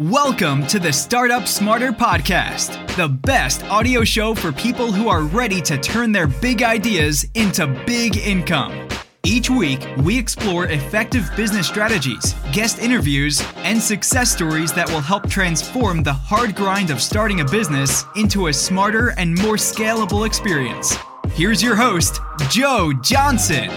Welcome to the Startup Smarter Podcast, the best audio show for people who are ready to turn their big ideas into big income. Each week, we explore effective business strategies, guest interviews, and success stories that will help transform the hard grind of starting a business into a smarter and more scalable experience. Here's your host, Joe Johnson.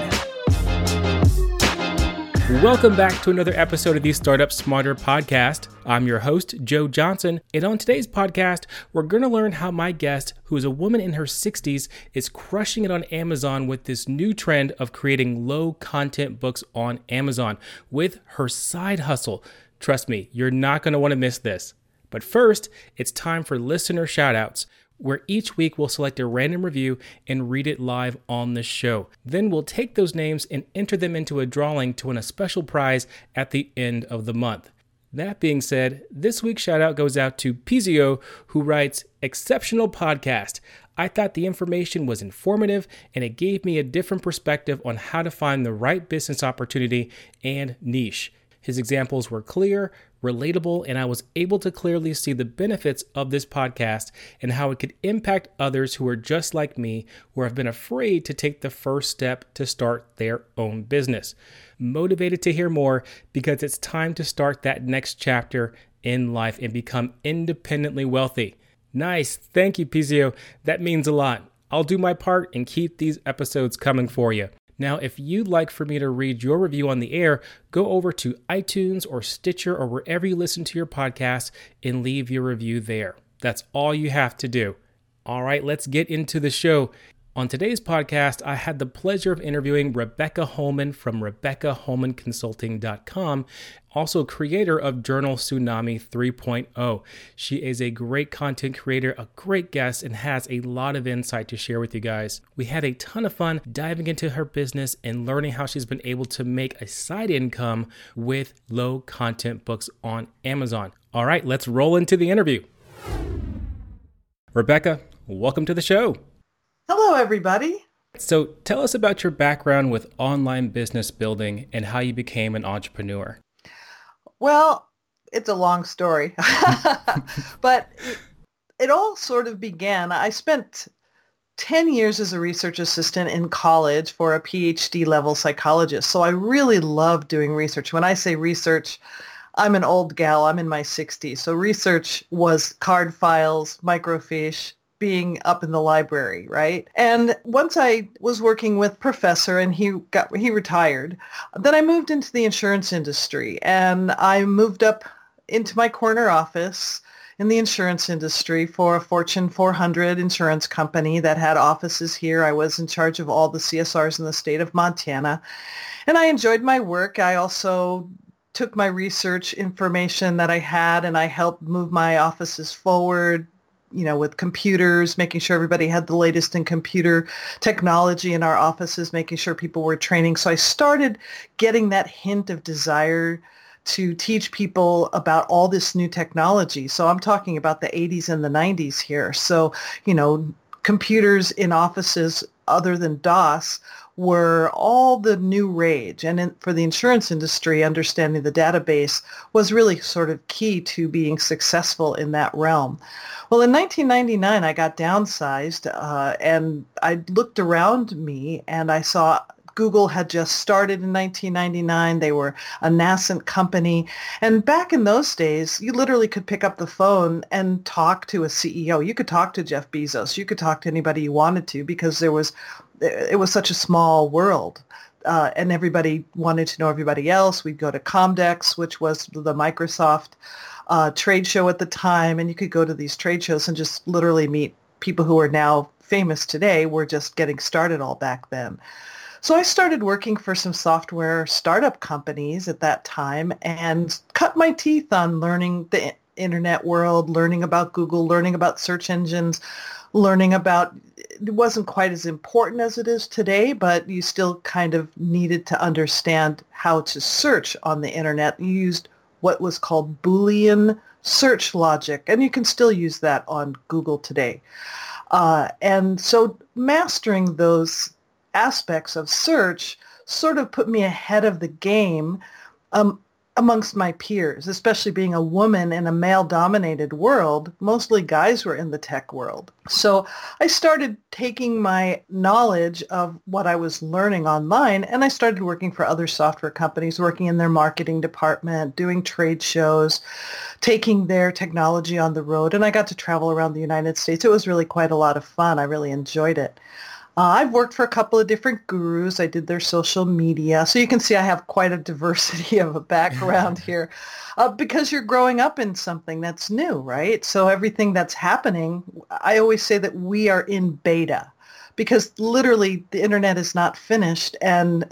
Welcome back to another episode of the Startup Smarter podcast. I'm your host, Joe Johnson, and on today's podcast, we're going to learn how my guest, who is a woman in her 60s, is crushing it on Amazon with this new trend of creating low content books on Amazon with her side hustle. Trust me, you're not going to want to miss this. But first, it's time for listener shoutouts where each week we'll select a random review and read it live on the show. Then we'll take those names and enter them into a drawing to win a special prize at the end of the month. That being said, this week's shout out goes out to Pizio, who writes, Exceptional podcast. I thought the information was informative and it gave me a different perspective on how to find the right business opportunity and niche. His examples were clear, relatable, and I was able to clearly see the benefits of this podcast and how it could impact others who are just like me or have been afraid to take the first step to start their own business. Motivated to hear more because it's time to start that next chapter in life and become independently wealthy. Nice. Thank you, Pizio. That means a lot. I'll do my part and keep these episodes coming for you. Now, if you'd like for me to read your review on the air, go over to iTunes or Stitcher or wherever you listen to your podcast and leave your review there. That's all you have to do. All right, let's get into the show. On today's podcast, I had the pleasure of interviewing Rebecca Holman from RebeccaHolmanConsulting.com, also creator of Journal Tsunami 3.0. She is a great content creator, a great guest, and has a lot of insight to share with you guys. We had a ton of fun diving into her business and learning how she's been able to make a side income with low content books on Amazon. All right, let's roll into the interview. Rebecca, welcome to the show. Hello, everybody. So, tell us about your background with online business building and how you became an entrepreneur. Well, it's a long story, but it, all sort of began. I spent 10 years as a research assistant in college for a PhD level psychologist. So I really love doing research. When I say research, I'm an old gal. I'm in my 60s. So research was card files, microfiche, being up in the library, right? And once I was working with professor and he got he retired, then I moved into the insurance industry and I moved up into my corner office in the insurance industry for a Fortune 400 insurance company that had offices here. I was in charge of all the CSRs in the state of Montana. And I enjoyed my work. I also took my research information that I had and I helped move my offices forward, you know, with computers, making sure everybody had the latest in computer technology in our offices, making sure people were training. So I started getting that hint of desire to teach people about all this new technology. So I'm talking about the 80s and the 90s here. So, you know, computers in offices other than DOS were all the new rage. And in, for the insurance industry, understanding the database was really sort of key to being successful in that realm. Well, in 1999, I got downsized uh, and I looked around me and I saw Google had just started in 1999. They were a nascent company. And back in those days, you literally could pick up the phone and talk to a CEO. You could talk to Jeff Bezos. You could talk to anybody you wanted to because there was it was such a small world. Uh, and everybody wanted to know everybody else. We'd go to Comdex, which was the Microsoft uh, trade show at the time, and you could go to these trade shows and just literally meet people who are now famous today. Were just getting started all back then. So I started working for some software startup companies at that time and cut my teeth on learning the internet world, learning about Google, learning about search engines, learning about it wasn't quite as important as it is today, but you still kind of needed to understand how to search on the internet. You used what was called Boolean search logic, and you can still use that on Google today. Uh, and so mastering those aspects of search sort of put me ahead of the game um, amongst my peers, especially being a woman in a male-dominated world. Mostly guys were in the tech world. So I started taking my knowledge of what I was learning online and I started working for other software companies, working in their marketing department, doing trade shows, taking their technology on the road. And I got to travel around the United States. It was really quite a lot of fun. I really enjoyed it. Uh, I've worked for a couple of different gurus. I did their social media. So you can see I have quite a diversity of a background here uh, because you're growing up in something that's new, right? So everything that's happening, I always say that we are in beta because literally the internet is not finished and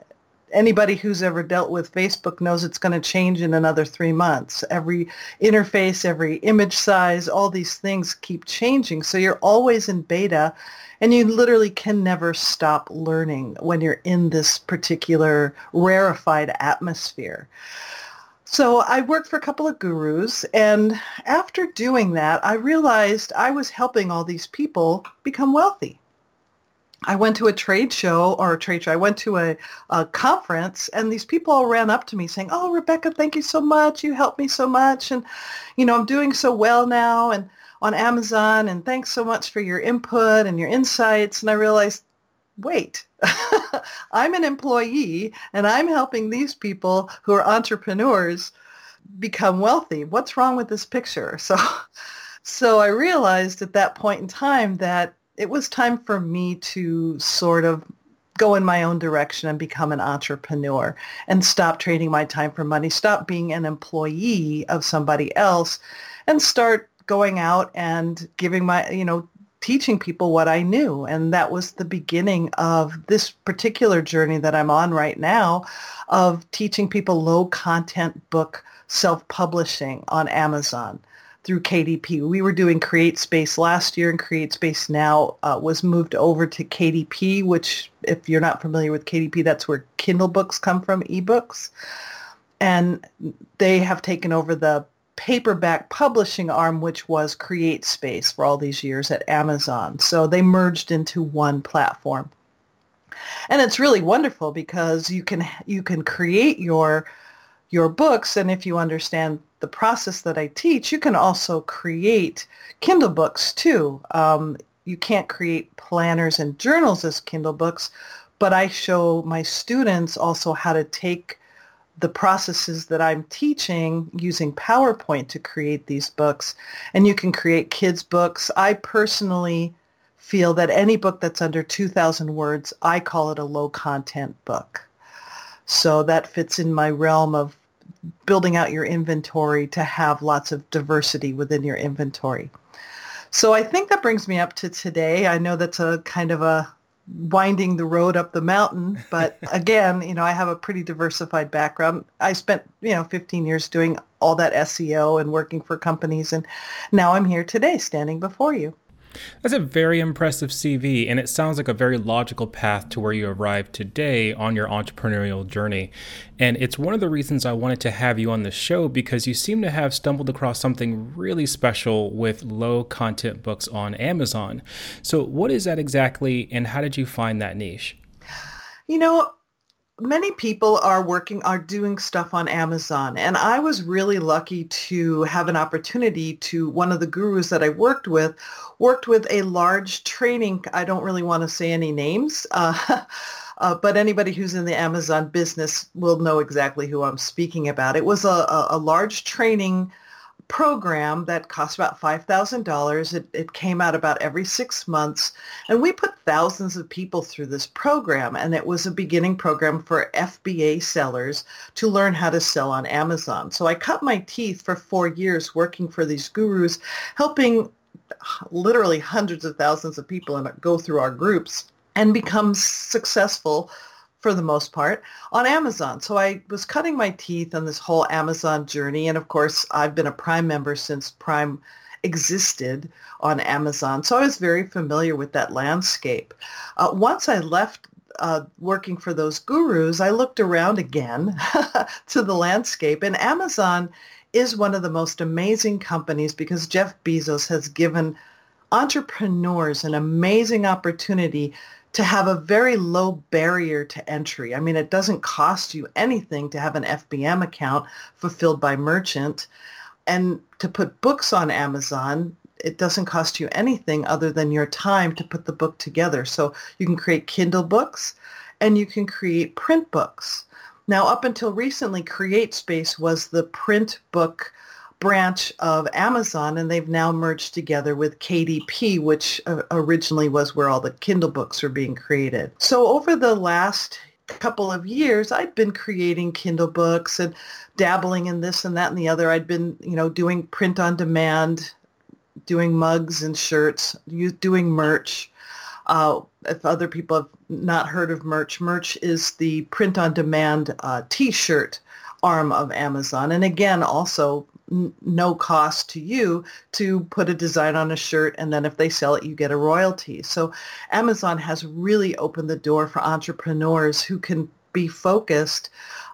anybody who's ever dealt with Facebook knows it's going to change in another three months. Every interface, every image size, all these things keep changing. So you're always in beta and you literally can never stop learning when you're in this particular rarefied atmosphere. So I worked for a couple of gurus, and after doing that, I realized I was helping all these people become wealthy. I went to a trade show or a trade show. I went to a, a, conference and these people all ran up to me saying, oh, Rebecca, thank you so much. You helped me so much. And, you know, I'm doing so well now. And on Amazon and thanks so much for your input and your insights. And I realized, wait, I'm an employee and I'm helping these people who are entrepreneurs become wealthy. What's wrong with this picture? So, so I realized at that point in time that it was time for me to sort of go in my own direction and become an entrepreneur and stop trading my time for money, stop being an employee of somebody else and start going out and giving my, you know, teaching people what I knew. And that was the beginning of this particular journey that I'm on right now of teaching people low content book self-publishing on Amazon through KDP. We were doing CreateSpace last year and CreateSpace now uh, was moved over to KDP, which if you're not familiar with KDP, that's where Kindle books come from, ebooks. And they have taken over the paperback publishing arm, which was CreateSpace for all these years at Amazon. So they merged into one platform. And it's really wonderful because you can you can create your your books and if you understand the process that I teach, you can also create Kindle books too. Um, you can't create planners and journals as Kindle books, but I show my students also how to take the processes that I'm teaching using PowerPoint to create these books. And you can create kids' books. I personally feel that any book that's under 2,000 words, I call it a low content book. So that fits in my realm of building out your inventory to have lots of diversity within your inventory. So I think that brings me up to today. I know that's a kind of a winding the road up the mountain. But again, you know, I have a pretty diversified background. I spent, you know, 15 years doing all that SEO and working for companies. And now I'm here today standing before you. That's a very impressive CV, and it sounds like a very logical path to where you arrived today on your entrepreneurial journey. And it's one of the reasons I wanted to have you on the show because you seem to have stumbled across something really special with low content books on Amazon. So, what is that exactly, and how did you find that niche? You know, many people are working are doing stuff on Amazon and I was really lucky to have an opportunity to one of the gurus that I worked with worked with a large training I don't really want to say any names uh, uh, but anybody who's in the Amazon business will know exactly who I'm speaking about. It was a, a, a large training program that cost about $5,000. It, it came out about every six months. And we put thousands of people through this program. And it was a beginning program for FBA sellers to learn how to sell on Amazon. So I cut my teeth for four years working for these gurus, helping literally hundreds of thousands of people and go through our groups and become successful for the most part on Amazon. So I was cutting my teeth on this whole Amazon journey. And of course, I've been a Prime member since Prime existed on Amazon. So I was very familiar with that landscape. Uh, once I left uh, working for those gurus, I looked around again to the landscape and Amazon is one of the most amazing companies because Jeff Bezos has given entrepreneurs an amazing opportunity to have a very low barrier to entry. I mean, it doesn't cost you anything to have an FBM account fulfilled by merchant. And to put books on Amazon, it doesn't cost you anything other than your time to put the book together. So you can create Kindle books and you can create print books. Now, up until recently, CreateSpace was the print book branch of Amazon, and they've now merged together with KDP, which uh, originally was where all the Kindle books were being created. So over the last couple of years, I've been creating Kindle books and dabbling in this and that and the other. I'd been, you know, doing print on demand, doing mugs and shirts, doing merch. Uh, if other people have not heard of merch, merch is the print on demand uh, t-shirt arm of Amazon. And again, also n- no cost to you to put a design on a shirt and then if they sell it you get a royalty. So amazon has really opened the door for entrepreneurs who can be focused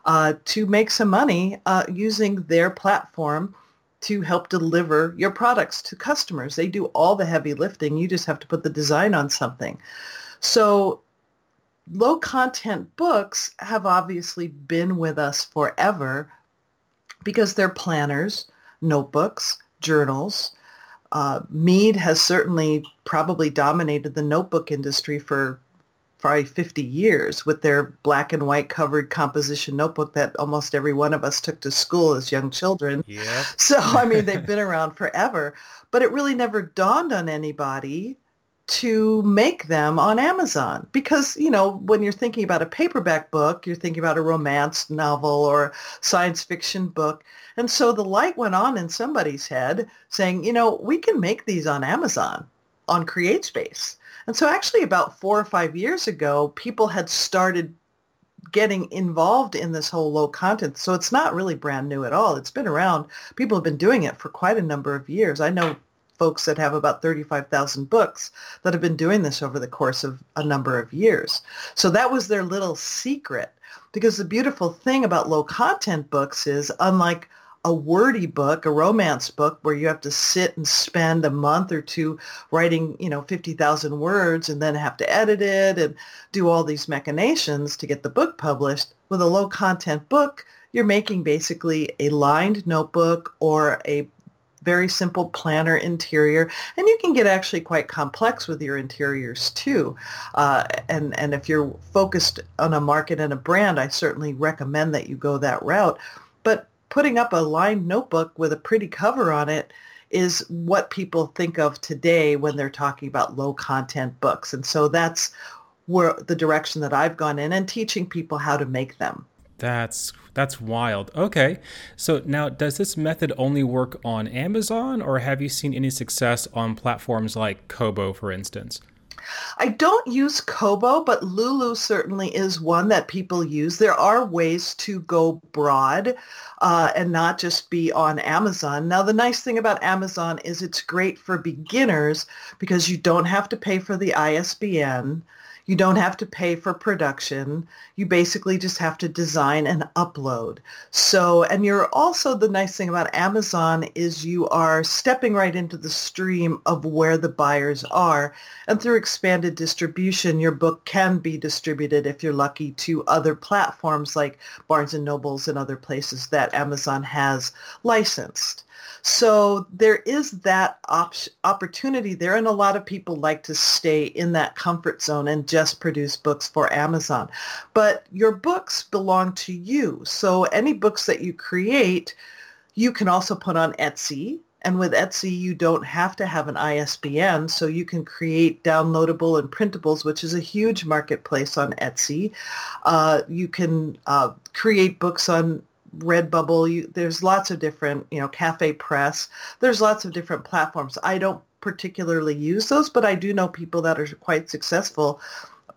uh, to make some money uh, using their platform to help deliver your products to customers. They do all the heavy lifting. You just have to put the design on something. So low content books have obviously been with us forever because they're planners, notebooks, journals. Uh, Mead has certainly probably dominated the notebook industry for probably 50 years with their black and white covered composition notebook that almost every one of us took to school as young children. Yeah. So, I mean, they've been around forever, but it really never dawned on anybody to make them on Amazon because, you know, when you're thinking about a paperback book, you're thinking about a romance novel or science fiction book. And so the light went on in somebody's head saying, you know, we can make these on Amazon on CreateSpace. And so actually about four or five years ago, people had started getting involved in this whole low content. So it's not really brand new at all. It's been around. People have been doing it for quite a number of years. I know folks that have about 35,000 books that have been doing this over the course of a number of years. So that was their little secret. Because the beautiful thing about low content books is unlike a wordy book, a romance book where you have to sit and spend a month or two writing, you know, 50,000 words and then have to edit it and do all these machinations to get the book published. With a low content book, you're making basically a lined notebook or a very simple planner interior, and you can get actually quite complex with your interiors too. Uh, and and if you're focused on a market and a brand, I certainly recommend that you go that route. But putting up a lined notebook with a pretty cover on it is what people think of today when they're talking about low content books. And so that's where the direction that I've gone in and teaching people how to make them. That's that's wild. Okay. So now does this method only work on Amazon or have you seen any success on platforms like Kobo for instance? I don't use Kobo, but Lulu certainly is one that people use. There are ways to go broad uh, and not just be on Amazon. Now, the nice thing about Amazon is it's great for beginners because you don't have to pay for the ISBN. You don't have to pay for production. You basically just have to design and upload. So, and you're also, the nice thing about Amazon is you are stepping right into the stream of where the buyers are. And through expanded distribution, your book can be distributed, if you're lucky, to other platforms like Barnes and Nobles and other places that Amazon has licensed. So there is that op- opportunity there, and a lot of people like to stay in that comfort zone and just produce books for Amazon. But your books belong to you. So any books that you create, you can also put on Etsy. And with Etsy, you don't have to have an ISBN, so you can create downloadable and printables, which is a huge marketplace on Etsy. Uh, you can uh, create books on Redbubble. You, there's lots of different, you know, Cafe Press. There's lots of different platforms. I don't particularly use those, but I do know people that are quite successful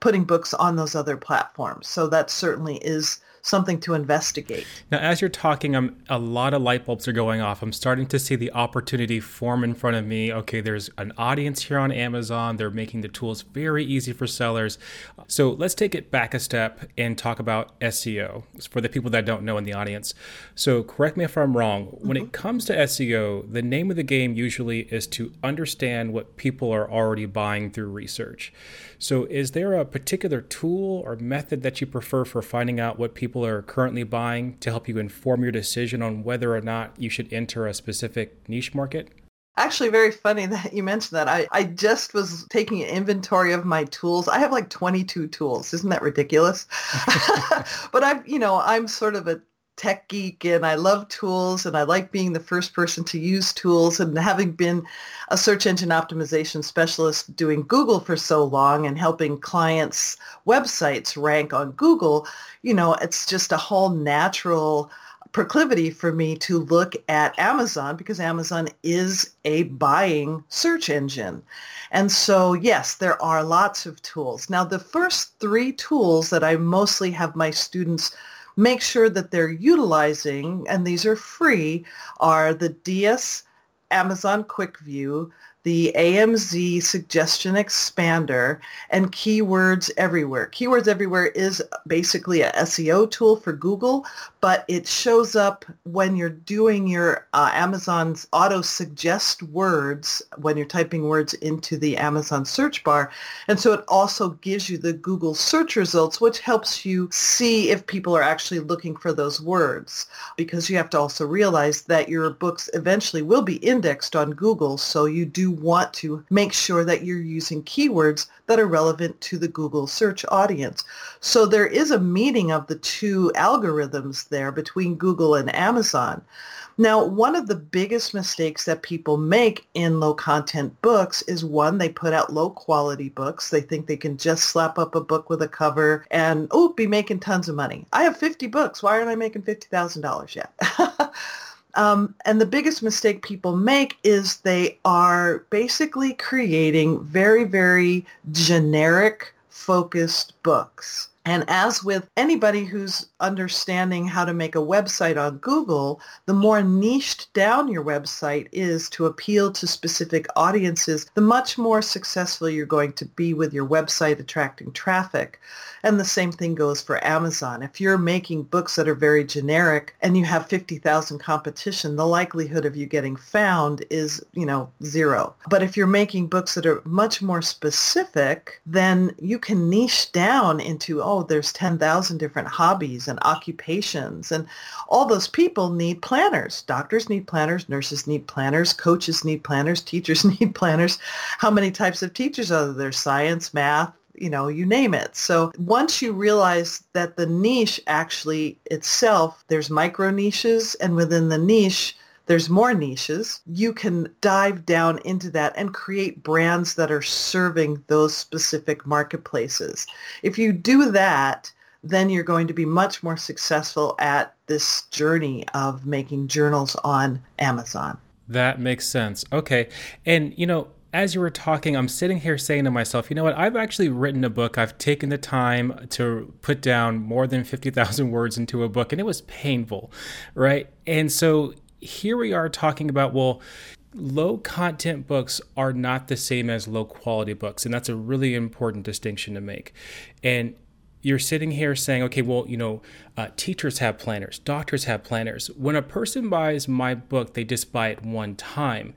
putting books on those other platforms. So that certainly is something to investigate. Now, as you're talking, I'm, a lot of light bulbs are going off. I'm starting to see the opportunity form in front of me. Okay, there's an audience here on Amazon. They're making the tools very easy for sellers. So let's take it back a step and talk about SEO for the people that don't know in the audience. So, correct me if I'm wrong. When mm-hmm. it comes to SEO, the name of the game usually is to understand what people are already buying through research. So, is there a particular tool or method that you prefer for finding out what people are currently buying to help you inform your decision on whether or not you should enter a specific niche market? Actually, very funny that you mentioned that. I, I just was taking an inventory of my tools. I have like 22 tools. Isn't that ridiculous? but I've, you know, I'm sort of a tech geek and I love tools and I like being the first person to use tools and having been a search engine optimization specialist doing Google for so long and helping clients websites rank on Google, you know, it's just a whole natural proclivity for me to look at Amazon because Amazon is a buying search engine. And so, yes, there are lots of tools. Now, the first three tools that I mostly have my students make sure that they're utilizing, and these are free, are the DS Amazon Quick View, the AMZ Suggestion Expander, and Keywords Everywhere. Keywords Everywhere is basically a SEO tool for Google, but it shows up when you're doing your uh, Amazon's auto suggest words when you're typing words into the Amazon search bar. And so it also gives you the Google search results, which helps you see if people are actually looking for those words because you have to also realize that your books eventually will be indexed on Google. So you do want to make sure that you're using keywords that are relevant to the Google search audience. So there is a meeting of the two algorithms there between Google and Amazon. Now, one of the biggest mistakes that people make in low content books is one, they put out low quality books. They think they can just slap up a book with a cover and, oh, be making tons of money. I have 50 books. Why aren't I making $50,000 yet? Um, and the biggest mistake people make is they are basically creating very, very generic focused books. And as with anybody who's understanding how to make a website on Google, the more niched down your website is to appeal to specific audiences, the much more successful you're going to be with your website attracting traffic. And the same thing goes for Amazon. If you're making books that are very generic and you have 50,000 competition, the likelihood of you getting found is, you know, zero. But if you're making books that are much more specific, then you can niche down into, oh, there's 10,000 different hobbies and occupations. And all those people need planners. Doctors need planners. Nurses need planners. Coaches need planners. Teachers need planners. How many types of teachers are there? Science, math, you know, you name it. So once you realize that the niche actually itself, there's micro niches and within the niche, there's more niches. You can dive down into that and create brands that are serving those specific marketplaces. If you do that, then you're going to be much more successful at this journey of making journals on Amazon. That makes sense. Okay. And, you know, as you were talking, I'm sitting here saying to myself, you know what? I've actually written a book. I've taken the time to put down more than 50,000 words into a book, and it was painful, right? And so here we are talking about, well, low content books are not the same as low quality books. And that's a really important distinction to make. And you're sitting here saying, okay, well, you know, uh, teachers have planners, doctors have planners. When a person buys my book, they just buy it one time.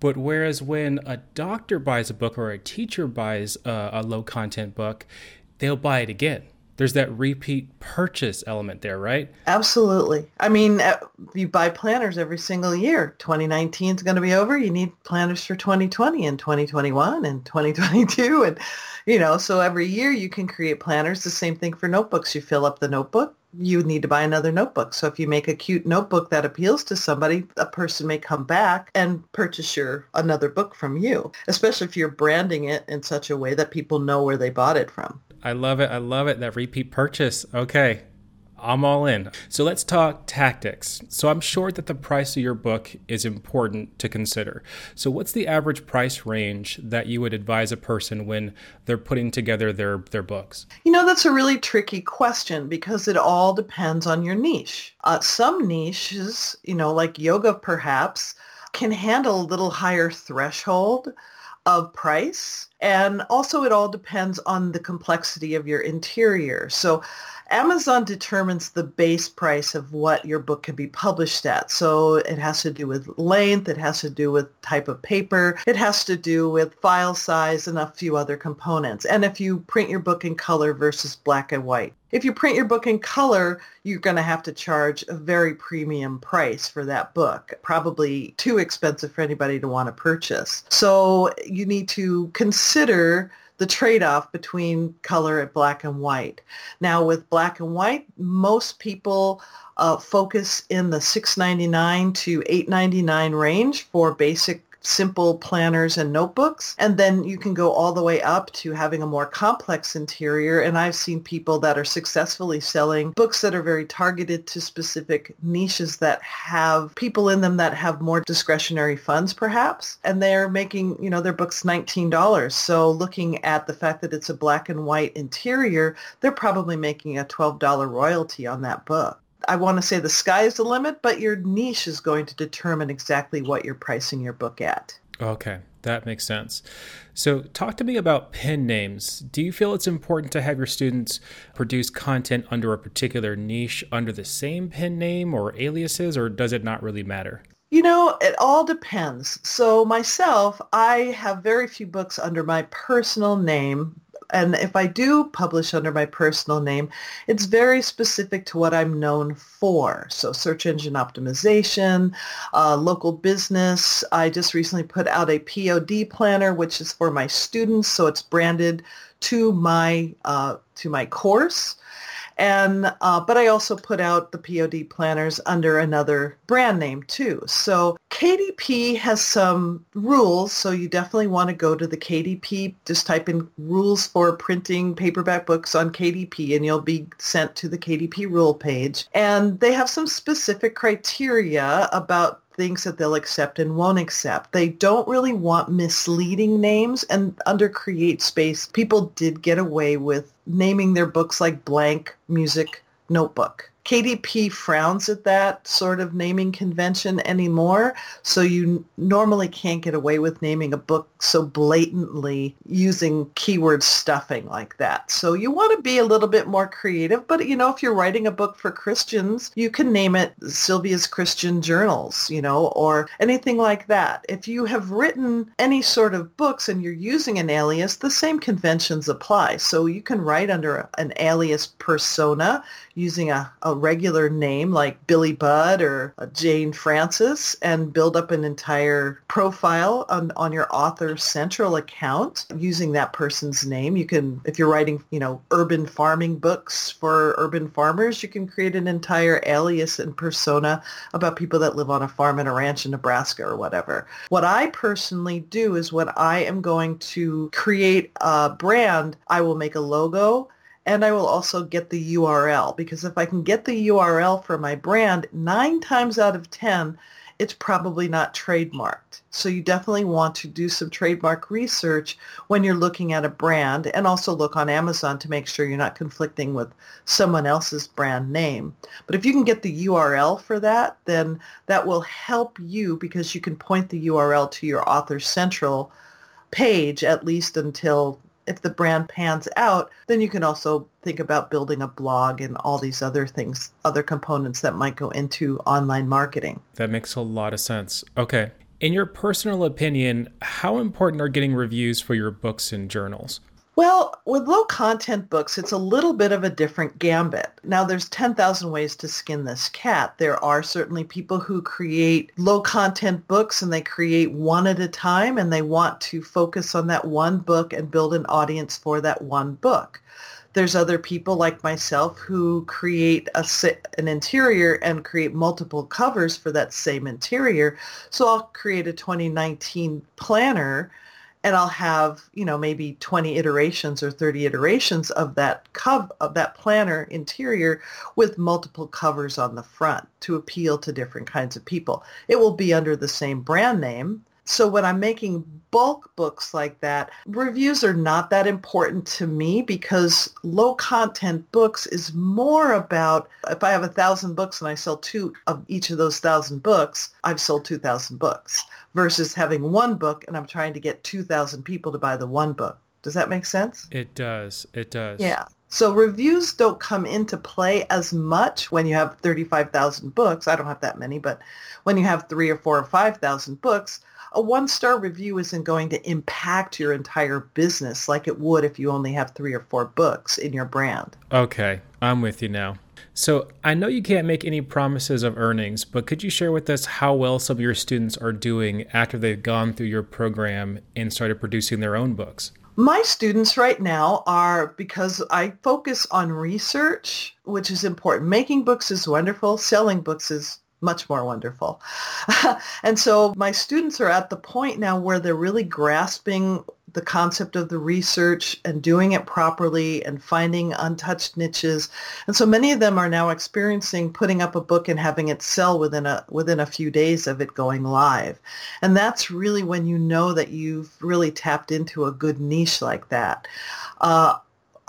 But whereas when a doctor buys a book or a teacher buys a, a low content book, they'll buy it again. There's that repeat purchase element there, right? Absolutely. I mean, uh, you buy planners every single year. 2019 is going to be over. You need planners for 2020 and 2021 and 2022. And, you know, so every year you can create planners. The same thing for notebooks. You fill up the notebook, you need to buy another notebook. So if you make a cute notebook that appeals to somebody, a person may come back and purchase your another book from you, especially if you're branding it in such a way that people know where they bought it from. I love it. I love it. That repeat purchase. Okay. I'm all in. So let's talk tactics. So I'm sure that the price of your book is important to consider. So what's the average price range that you would advise a person when they're putting together their their books? You know, that's a really tricky question because it all depends on your niche. Uh, some niches, you know, like yoga perhaps, can handle a little higher threshold of price. And also it all depends on the complexity of your interior. So Amazon determines the base price of what your book can be published at. So it has to do with length, it has to do with type of paper, it has to do with file size and a few other components. And if you print your book in color versus black and white. If you print your book in color, you're going to have to charge a very premium price for that book, probably too expensive for anybody to want to purchase. So you need to consider the trade-off between color and black and white. Now with black and white, most people uh, focus in the 699 to 899 range for basic simple planners and notebooks. And then you can go all the way up to having a more complex interior. And I've seen people that are successfully selling books that are very targeted to specific niches that have people in them that have more discretionary funds perhaps. And they're making, you know, their books $19. So looking at the fact that it's a black and white interior, they're probably making a $12 royalty on that book. I want to say the sky is the limit, but your niche is going to determine exactly what you're pricing your book at. Okay, that makes sense. So, talk to me about pen names. Do you feel it's important to have your students produce content under a particular niche under the same pen name or aliases, or does it not really matter? You know, it all depends. So myself, I have very few books under my personal name, and if I do publish under my personal name, it's very specific to what I'm known for. So search engine optimization, uh, local business. I just recently put out a POD planner, which is for my students. So it's branded to my uh, to my course. And uh, but I also put out the POD planners under another brand name too. So KDP has some rules, so you definitely want to go to the KDP. Just type in rules for printing paperback books on KDP, and you'll be sent to the KDP rule page. And they have some specific criteria about things that they'll accept and won't accept. They don't really want misleading names and under Create Space, people did get away with naming their books like blank music notebook. KDP frowns at that sort of naming convention anymore. So you normally can't get away with naming a book so blatantly using keyword stuffing like that. So you want to be a little bit more creative. But, you know, if you're writing a book for Christians, you can name it Sylvia's Christian Journals, you know, or anything like that. If you have written any sort of books and you're using an alias, the same conventions apply. So you can write under an alias persona using a, a regular name like Billy Budd or Jane Francis and build up an entire profile on, on your author central account using that person's name. You can, if you're writing, you know, urban farming books for urban farmers, you can create an entire alias and persona about people that live on a farm and a ranch in Nebraska or whatever. What I personally do is when I am going to create a brand, I will make a logo and I will also get the URL because if I can get the URL for my brand, nine times out of 10, it's probably not trademarked. So you definitely want to do some trademark research when you're looking at a brand and also look on Amazon to make sure you're not conflicting with someone else's brand name. But if you can get the URL for that, then that will help you because you can point the URL to your Author Central page at least until if the brand pans out, then you can also think about building a blog and all these other things, other components that might go into online marketing. That makes a lot of sense. Okay. In your personal opinion, how important are getting reviews for your books and journals? Well, with low content books, it's a little bit of a different gambit. Now, there's 10,000 ways to skin this cat. There are certainly people who create low content books and they create one at a time and they want to focus on that one book and build an audience for that one book. There's other people like myself who create a, an interior and create multiple covers for that same interior. So I'll create a 2019 planner and I'll have, you know, maybe 20 iterations or 30 iterations of that cov- of that planner interior with multiple covers on the front to appeal to different kinds of people. It will be under the same brand name, so when I'm making bulk books like that, reviews are not that important to me because low content books is more about if I have a thousand books and I sell two of each of those thousand books, I've sold 2,000 books versus having one book and I'm trying to get 2,000 people to buy the one book. Does that make sense? It does. It does. Yeah. So reviews don't come into play as much when you have 35,000 books. I don't have that many, but when you have three or four or 5,000 books, a one-star review isn't going to impact your entire business like it would if you only have three or four books in your brand. Okay, I'm with you now. So I know you can't make any promises of earnings, but could you share with us how well some of your students are doing after they've gone through your program and started producing their own books? My students right now are, because I focus on research, which is important. Making books is wonderful. Selling books is much more wonderful. and so my students are at the point now where they're really grasping the concept of the research and doing it properly and finding untouched niches. And so many of them are now experiencing putting up a book and having it sell within a within a few days of it going live. And that's really when you know that you've really tapped into a good niche like that. Uh,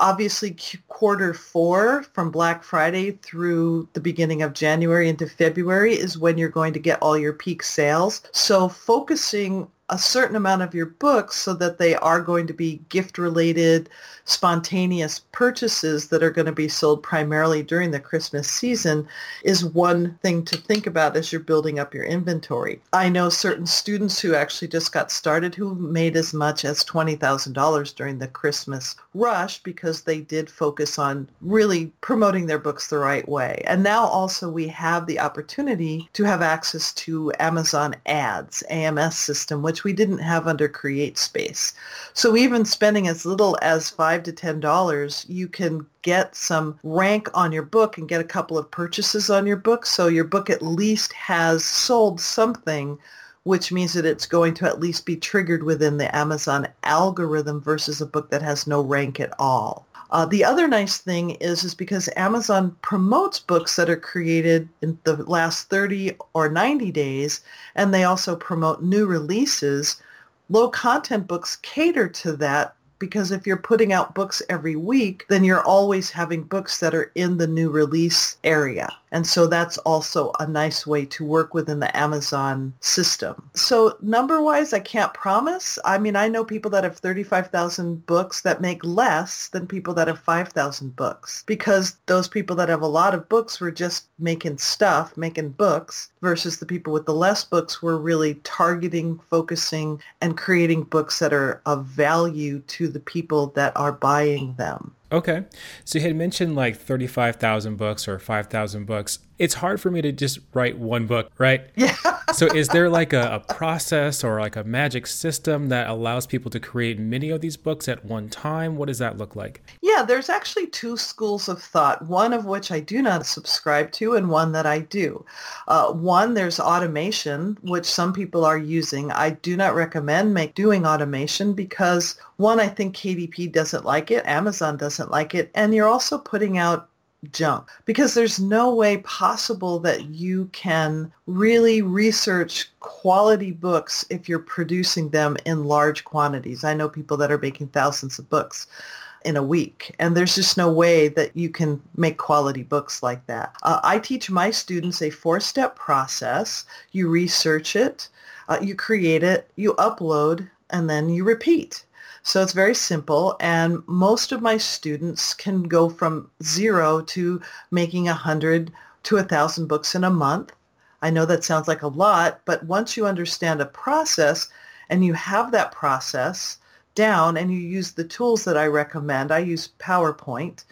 obviously quarter four from Black Friday through the beginning of January into February is when you're going to get all your peak sales. So focusing a certain amount of your books so that they are going to be gift related, spontaneous purchases that are going to be sold primarily during the Christmas season is one thing to think about as you're building up your inventory. I know certain students who actually just got started who made as much as $20,000 during the Christmas rush because they did focus on really promoting their books the right way. And now also we have the opportunity to have access to Amazon ads, AMS system, which we didn't have under Create Space. So even spending as little as five to ten dollars, you can get some rank on your book and get a couple of purchases on your book. So your book at least has sold something which means that it's going to at least be triggered within the Amazon algorithm versus a book that has no rank at all. Uh, the other nice thing is, is because Amazon promotes books that are created in the last 30 or 90 days, and they also promote new releases. Low content books cater to that because if you're putting out books every week, then you're always having books that are in the new release area. And so that's also a nice way to work within the Amazon system. So number wise, I can't promise. I mean, I know people that have 35,000 books that make less than people that have 5,000 books because those people that have a lot of books were just making stuff, making books versus the people with the less books were really targeting, focusing, and creating books that are of value to the people that are buying them. Okay. So you had mentioned like 35,000 books or 5,000 books. It's hard for me to just write one book, right? Yeah. so is there like a, a, process or like a magic system that allows people to create many of these books at one time? What does that look like? Yeah, there's actually two schools of thought, one of which I do not subscribe to and one that I do. Uh, one, there's automation, which some people are using. I do not recommend make doing automation because one, I think KDP doesn't like it, Amazon doesn't like it, and you're also putting out junk because there's no way possible that you can really research quality books if you're producing them in large quantities. I know people that are making thousands of books in a week. And there's just no way that you can make quality books like that. Uh, I teach my students a four-step process. You research it, uh, you create it, you upload, and then you repeat. So it's very simple. And most of my students can go from zero to making a hundred to a thousand books in a month. I know that sounds like a lot, but once you understand a process and you have that process down and you use the tools that I recommend, I use PowerPoint,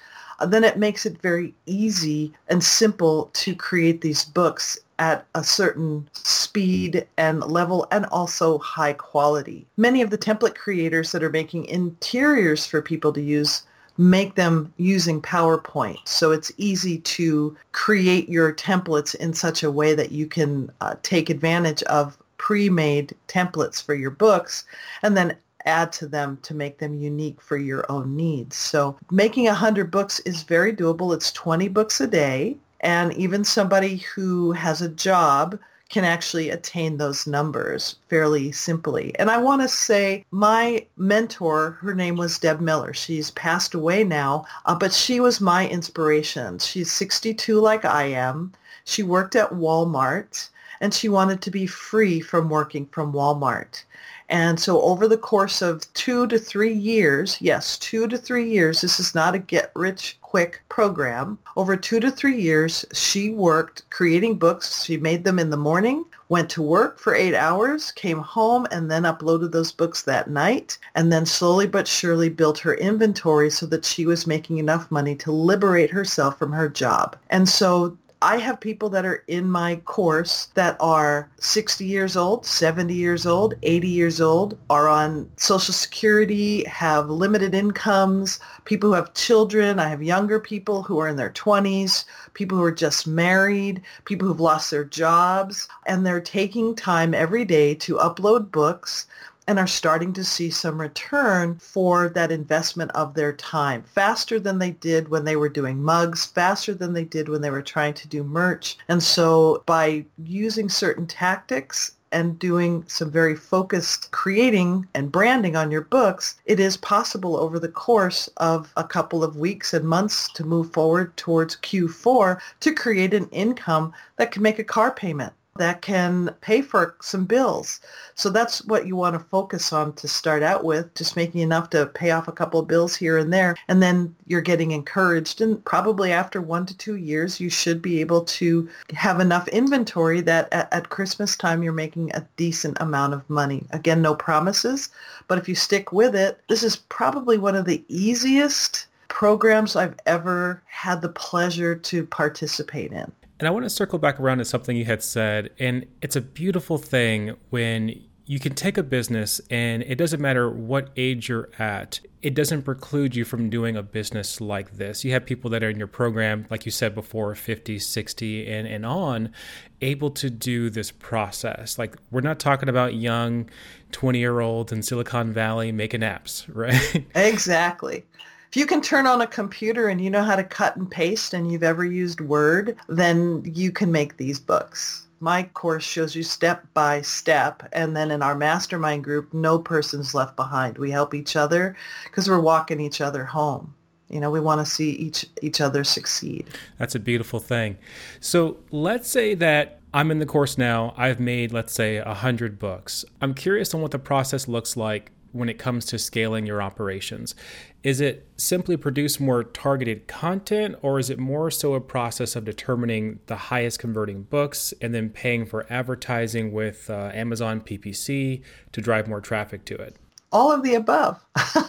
then it makes it very easy and simple to create these books at a certain speed and level and also high quality. Many of the template creators that are making interiors for people to use make them using PowerPoint. So it's easy to create your templates in such a way that you can uh, take advantage of pre-made templates for your books and then add to them to make them unique for your own needs. So making 100 books is very doable. It's 20 books a day. And even somebody who has a job can actually attain those numbers fairly simply. And I want to say my mentor, her name was Deb Miller. She's passed away now, uh, but she was my inspiration. She's 62 like I am. She worked at Walmart and she wanted to be free from working from Walmart. And so over the course of two to three years, yes, two to three years, this is not a get rich quick program. Over two to three years, she worked creating books. She made them in the morning, went to work for eight hours, came home, and then uploaded those books that night, and then slowly but surely built her inventory so that she was making enough money to liberate herself from her job. And so I have people that are in my course that are 60 years old, 70 years old, 80 years old, are on Social Security, have limited incomes, people who have children. I have younger people who are in their 20s, people who are just married, people who've lost their jobs, and they're taking time every day to upload books and are starting to see some return for that investment of their time faster than they did when they were doing mugs, faster than they did when they were trying to do merch. And so by using certain tactics and doing some very focused creating and branding on your books, it is possible over the course of a couple of weeks and months to move forward towards Q4 to create an income that can make a car payment that can pay for some bills. So that's what you want to focus on to start out with, just making enough to pay off a couple of bills here and there. And then you're getting encouraged. And probably after one to two years, you should be able to have enough inventory that at, at Christmas time, you're making a decent amount of money. Again, no promises, but if you stick with it, this is probably one of the easiest programs I've ever had the pleasure to participate in. And I want to circle back around to something you had said. And it's a beautiful thing when you can take a business and it doesn't matter what age you're at, it doesn't preclude you from doing a business like this. You have people that are in your program, like you said before, 50, 60, and, and on, able to do this process. Like, we're not talking about young 20 year olds in Silicon Valley making apps, right? Exactly. If you can turn on a computer and you know how to cut and paste and you've ever used Word, then you can make these books. My course shows you step by step. And then in our mastermind group, no person's left behind. We help each other because we're walking each other home. You know, we want to see each each other succeed. That's a beautiful thing. So let's say that I'm in the course now. I've made, let's say, a hundred books. I'm curious on what the process looks like when it comes to scaling your operations? Is it simply produce more targeted content, or is it more so a process of determining the highest converting books and then paying for advertising with uh, Amazon PPC to drive more traffic to it? All of the above.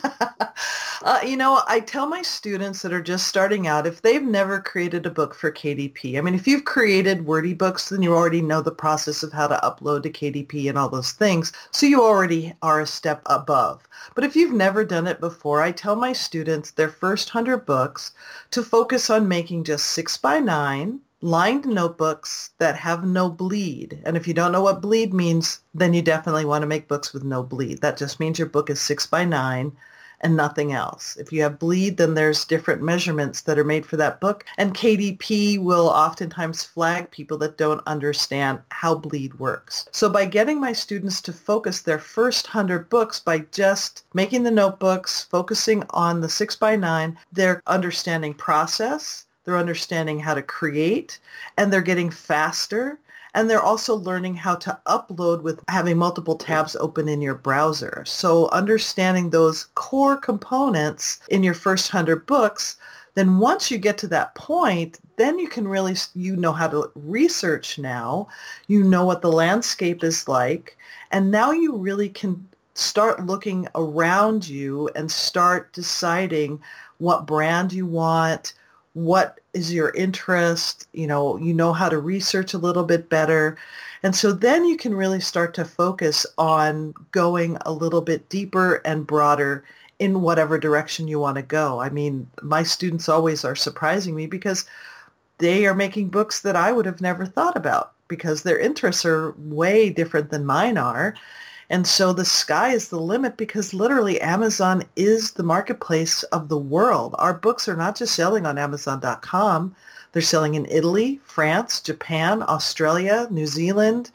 Uh, you know, I tell my students that are just starting out, if they've never created a book for KDP, I mean, if you've created wordy books, then you already know the process of how to upload to KDP and all those things. So you already are a step above. But if you've never done it before, I tell my students their first 100 books to focus on making just six by nine lined notebooks that have no bleed. And if you don't know what bleed means, then you definitely want to make books with no bleed. That just means your book is six by nine and nothing else. If you have bleed, then there's different measurements that are made for that book. And KDP will oftentimes flag people that don't understand how bleed works. So by getting my students to focus their first 100 books by just making the notebooks, focusing on the 6 by 9 they're understanding process, they're understanding how to create, and they're getting faster and they're also learning how to upload with having multiple tabs open in your browser. So understanding those core components in your first 100 books, then once you get to that point, then you can really, you know how to research now. You know what the landscape is like. And now you really can start looking around you and start deciding what brand you want, what is your interest, you know, you know how to research a little bit better. And so then you can really start to focus on going a little bit deeper and broader in whatever direction you want to go. I mean, my students always are surprising me because they are making books that I would have never thought about because their interests are way different than mine are. And so the sky is the limit because literally Amazon is the marketplace of the world. Our books are not just selling on Amazon.com. They're selling in Italy, France, Japan, Australia, New Zealand,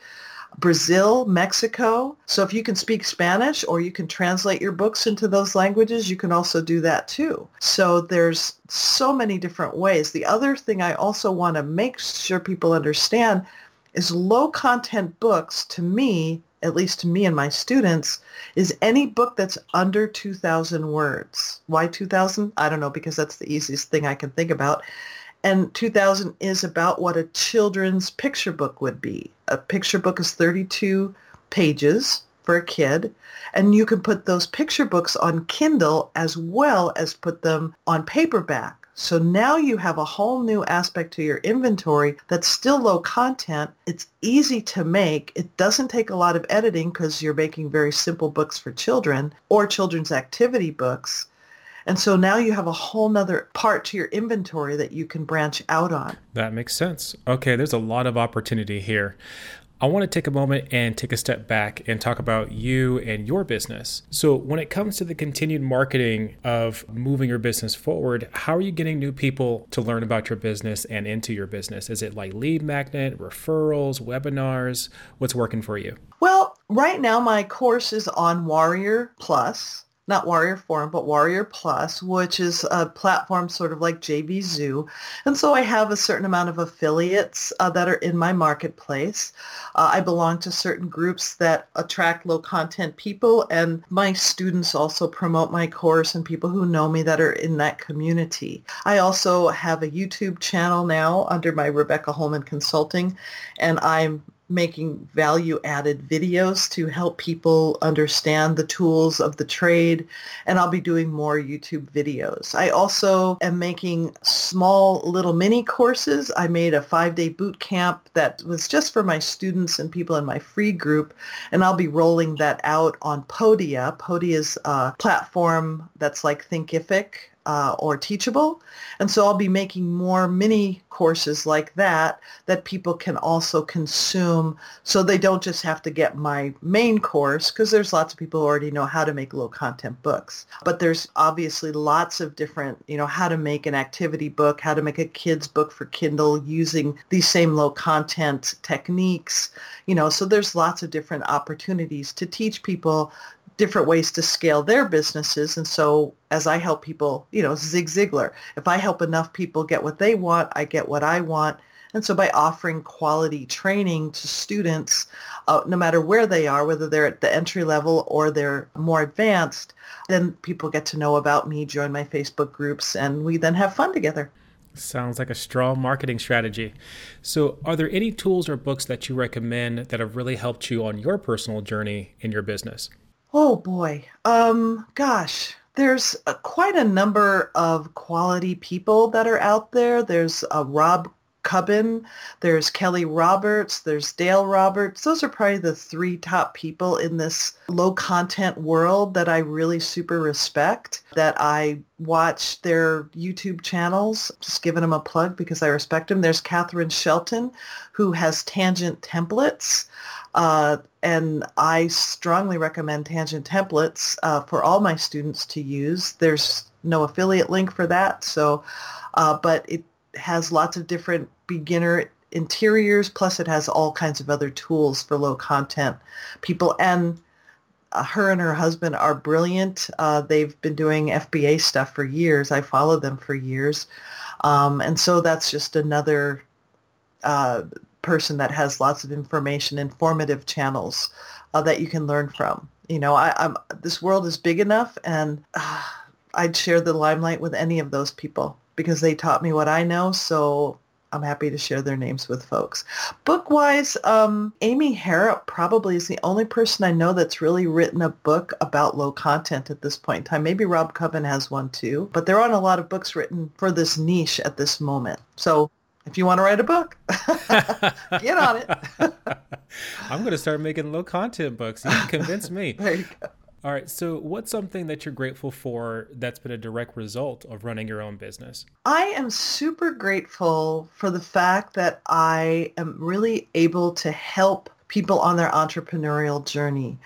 Brazil, Mexico. So if you can speak Spanish or you can translate your books into those languages, you can also do that too. So there's so many different ways. The other thing I also want to make sure people understand is low content books to me, at least to me and my students, is any book that's under 2,000 words. Why 2,000? I don't know because that's the easiest thing I can think about. And 2000 is about what a children's picture book would be. A picture book is 32 pages for a kid, and you can put those picture books on Kindle as well as put them on paperback. So now you have a whole new aspect to your inventory that's still low content. It's easy to make. It doesn't take a lot of editing because you're making very simple books for children or children's activity books. And so now you have a whole nother part to your inventory that you can branch out on. That makes sense. Okay, there's a lot of opportunity here. I want to take a moment and take a step back and talk about you and your business. So, when it comes to the continued marketing of moving your business forward, how are you getting new people to learn about your business and into your business? Is it like lead magnet, referrals, webinars? What's working for you? Well, right now my course is on Warrior Plus not Warrior Forum, but Warrior Plus, which is a platform sort of like JVZoo. And so I have a certain amount of affiliates uh, that are in my marketplace. Uh, I belong to certain groups that attract low content people, and my students also promote my course and people who know me that are in that community. I also have a YouTube channel now under my Rebecca Holman Consulting, and I'm making value added videos to help people understand the tools of the trade and I'll be doing more YouTube videos. I also am making small little mini courses. I made a five day boot camp that was just for my students and people in my free group and I'll be rolling that out on Podia. Podia is a platform that's like Thinkific uh, or Teachable. And so I'll be making more mini courses like that that people can also consume so they don't just have to get my main course because there's lots of people who already know how to make low content books. But there's obviously lots of different, you know, how to make an activity book, how to make a kid's book for Kindle using these same low content techniques, you know, so there's lots of different opportunities to teach people different ways to scale their businesses. And so as I help people, you know, Zig Ziglar, if I help enough people get what they want, I get what I want. And so by offering quality training to students, uh, no matter where they are, whether they're at the entry level or they're more advanced, then people get to know about me, join my Facebook groups, and we then have fun together. Sounds like a strong marketing strategy. So, are there any tools or books that you recommend that have really helped you on your personal journey in your business? Oh boy. Um, gosh, there's a, quite a number of quality people that are out there. There's uh, Rob Cubbon, there's Kelly Roberts, there's Dale Roberts. Those are probably the three top people in this low content world that I really super respect, that I watch their YouTube channels, just giving them a plug because I respect them. There's Catherine Shelton, who has Tangent Templates. Uh, and I strongly recommend Tangent Templates uh, for all my students to use. There's no affiliate link for that, so uh, but it has lots of different beginner interiors. Plus, it has all kinds of other tools for low content people. And uh, her and her husband are brilliant. Uh, they've been doing FBA stuff for years. I followed them for years. Um, and so that's just another uh, person that has lots of information, informative channels uh, that you can learn from. You know, I, am this world is big enough, and uh, I'd share the limelight with any of those people because they taught me what I know. So I'm happy to share their names with folks. Book-wise, um, Amy Harrop probably is the only person I know that's really written a book about low content at this point in time. Maybe Rob Cubbon has one too, but there aren't a lot of books written for this niche at this moment. So if you want to write a book, get on it. I'm going to start making low content books. You can convince me. there you go. All right. So, what's something that you're grateful for that's been a direct result of running your own business? I am super grateful for the fact that I am really able to help people on their entrepreneurial journey.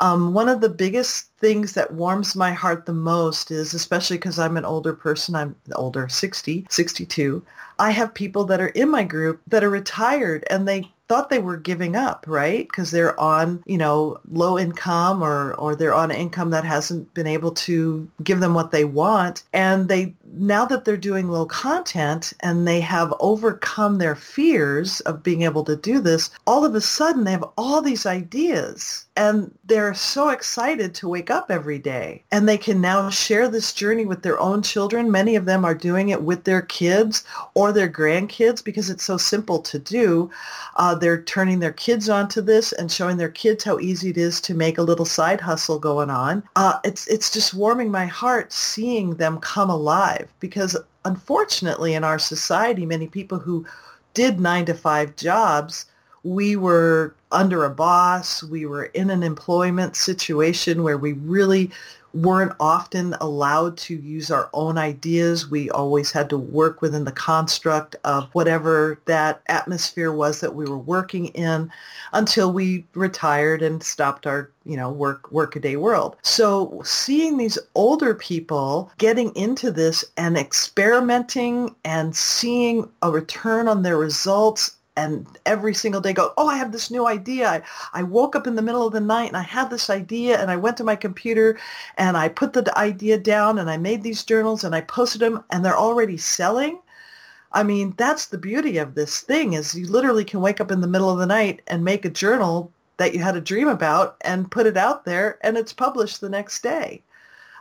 Um, one of the biggest things that warms my heart the most is, especially because I'm an older person, I'm older, 60, 62, I have people that are in my group that are retired and they thought they were giving up, right? Because they're on, you know, low income or, or they're on income that hasn't been able to give them what they want. And they, now that they're doing low content and they have overcome their fears of being able to do this, all of a sudden they have all these ideas and they're so excited to wake up every day and they can now share this journey with their own children. Many of them are doing it with their kids or their grandkids because it's so simple to do. Uh, they're turning their kids onto this and showing their kids how easy it is to make a little side hustle going on. Uh, it's it's just warming my heart seeing them come alive because unfortunately in our society many people who did nine to five jobs we were under a boss. We were in an employment situation where we really weren't often allowed to use our own ideas. We always had to work within the construct of whatever that atmosphere was that we were working in until we retired and stopped our, you know, work workaday world. So seeing these older people getting into this and experimenting and seeing a return on their results and every single day go, oh, I have this new idea. I, I woke up in the middle of the night and I had this idea and I went to my computer and I put the idea down and I made these journals and I posted them and they're already selling. I mean, that's the beauty of this thing is you literally can wake up in the middle of the night and make a journal that you had a dream about and put it out there and it's published the next day.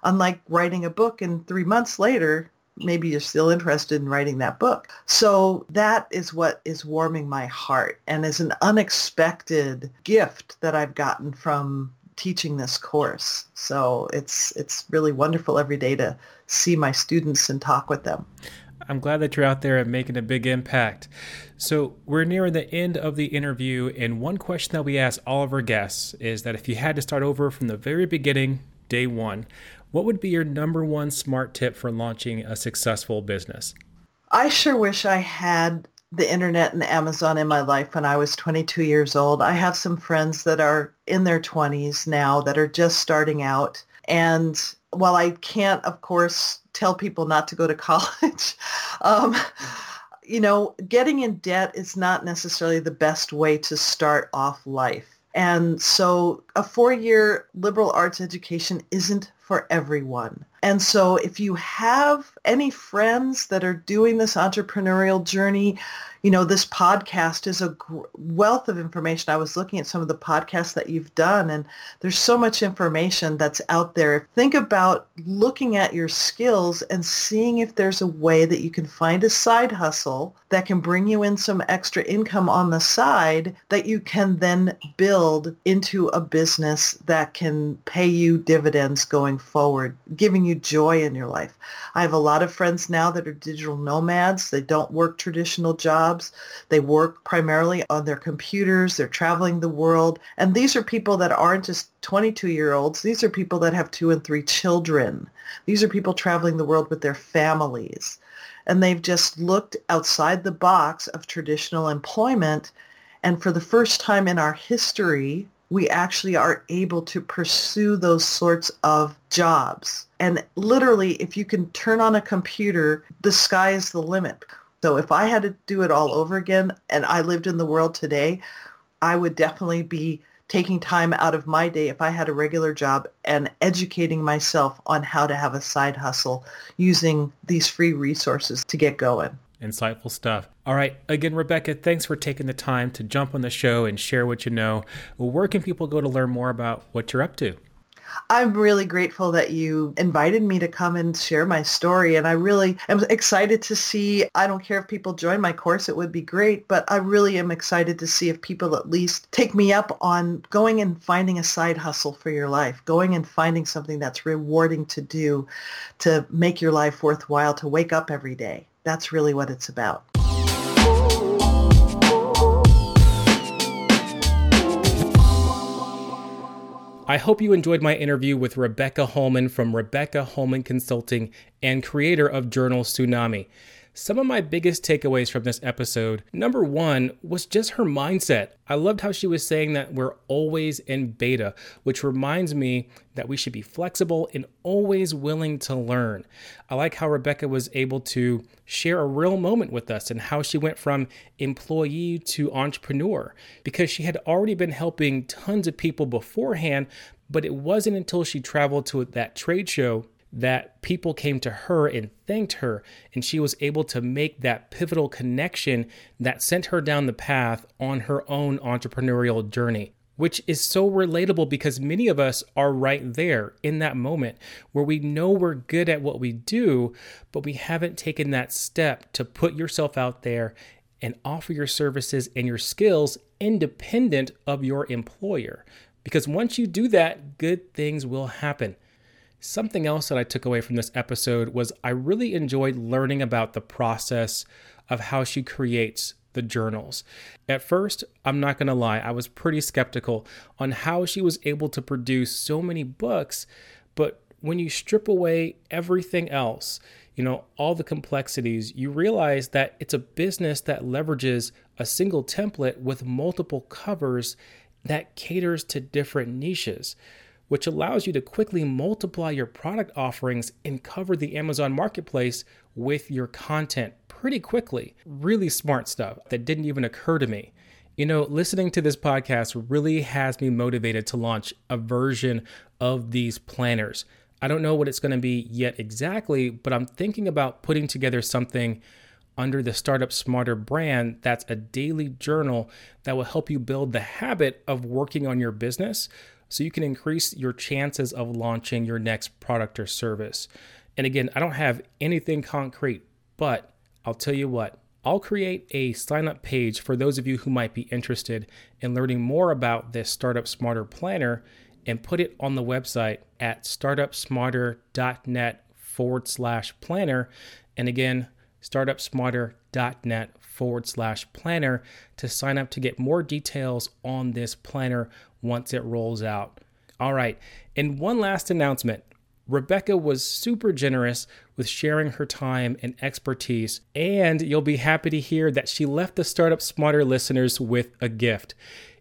Unlike writing a book and three months later, maybe you're still interested in writing that book. So that is what is warming my heart and is an unexpected gift that I've gotten from teaching this course. So it's it's really wonderful every day to see my students and talk with them. I'm glad that you're out there and making a big impact. So, we're nearing the end of the interview, and one question that we ask all of our guests is that if you had to start over from the very beginning, day one, what would be your number one smart tip for launching a successful business? I sure wish I had the internet and Amazon in my life when I was 22 years old. I have some friends that are in their 20s now that are just starting out. And while I can't, of course, tell people not to go to college, um, you know, getting in debt is not necessarily the best way to start off life. And so a four-year liberal arts education isn't for everyone. And so if you have any friends that are doing this entrepreneurial journey, you know, this podcast is a wealth of information. I was looking at some of the podcasts that you've done, and there's so much information that's out there. Think about looking at your skills and seeing if there's a way that you can find a side hustle that can bring you in some extra income on the side that you can then build into a business that can pay you dividends going forward, giving you joy in your life. I have a lot of friends now that are digital nomads. They don't work traditional jobs jobs. They work primarily on their computers. They're traveling the world. And these are people that aren't just 22-year-olds. These are people that have two and three children. These are people traveling the world with their families. And they've just looked outside the box of traditional employment. And for the first time in our history, we actually are able to pursue those sorts of jobs. And literally, if you can turn on a computer, the sky is the limit. So if I had to do it all over again and I lived in the world today, I would definitely be taking time out of my day if I had a regular job and educating myself on how to have a side hustle using these free resources to get going. Insightful stuff. All right. Again, Rebecca, thanks for taking the time to jump on the show and share what you know. Where can people go to learn more about what you're up to? I'm really grateful that you invited me to come and share my story. And I really am excited to see, I don't care if people join my course, it would be great, but I really am excited to see if people at least take me up on going and finding a side hustle for your life, going and finding something that's rewarding to do to make your life worthwhile, to wake up every day. That's really what it's about. I hope you enjoyed my interview with Rebecca Holman from Rebecca Holman Consulting and creator of Journal Tsunami. Some of my biggest takeaways from this episode number one was just her mindset. I loved how she was saying that we're always in beta, which reminds me that we should be flexible and always willing to learn. I like how Rebecca was able to share a real moment with us and how she went from employee to entrepreneur because she had already been helping tons of people beforehand, but it wasn't until she traveled to that trade show that people came to her and thanked her, and she was able to make that pivotal connection that sent her down the path on her own entrepreneurial journey. Which is so relatable because many of us are right there in that moment where we know we're good at what we do, but we haven't taken that step to put yourself out there and offer your services and your skills independent of your employer. Because once you do that, good things will happen. Something else that I took away from this episode was I really enjoyed learning about the process of how she creates the journals. At first, I'm not going to lie, I was pretty skeptical on how she was able to produce so many books, but when you strip away everything else, you know, all the complexities, you realize that it's a business that leverages a single template with multiple covers that caters to different niches which allows you to quickly multiply your product offerings and cover the Amazon marketplace with your content pretty quickly. Really smart stuff that didn't even occur to me. You know, listening to this podcast really has me motivated to launch a version of these planners. I don't know what it's going to be yet exactly, but I'm thinking about putting together something under the Startup Smarter brand that's a daily journal that will help you build the habit of working on your business so you can increase your chances of launching your next product or service. And again, I don't have anything concrete, but I'll tell you what, I'll create a sign up page for those of you who might be interested in learning more about this Startup Smarter planner and put it on the website at startupsmarter.net forward slash planner. And again, startupsmarter.net forward slash planner to sign up to get more details on this planner once it rolls out. All right, and one last announcement. Rebecca was super generous with sharing her time and expertise, and you'll be happy to hear that she left the Startup Smarter listeners with a gift.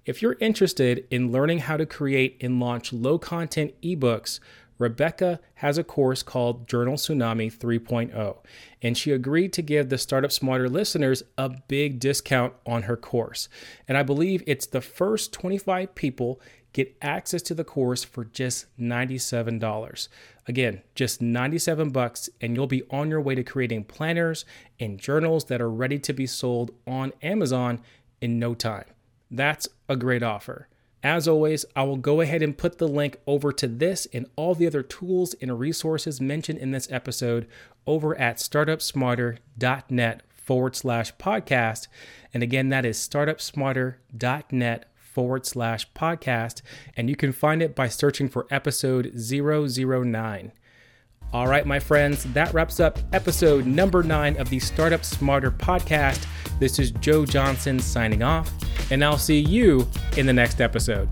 If you're interested in learning how to create and launch low content ebooks, Rebecca has a course called Journal Tsunami 3.0, and she agreed to give the Startup Smarter listeners a big discount on her course. And I believe it's the first 25 people get access to the course for just $97. Again, just 97 bucks and you'll be on your way to creating planners and journals that are ready to be sold on Amazon in no time. That's a great offer. As always, I will go ahead and put the link over to this and all the other tools and resources mentioned in this episode over at startupsmarter.net forward slash podcast. And again, that is startupsmarter.net forward slash podcast. And you can find it by searching for episode 009. All right, my friends, that wraps up episode number nine of the Startup Smarter podcast. This is Joe Johnson signing off, and I'll see you in the next episode.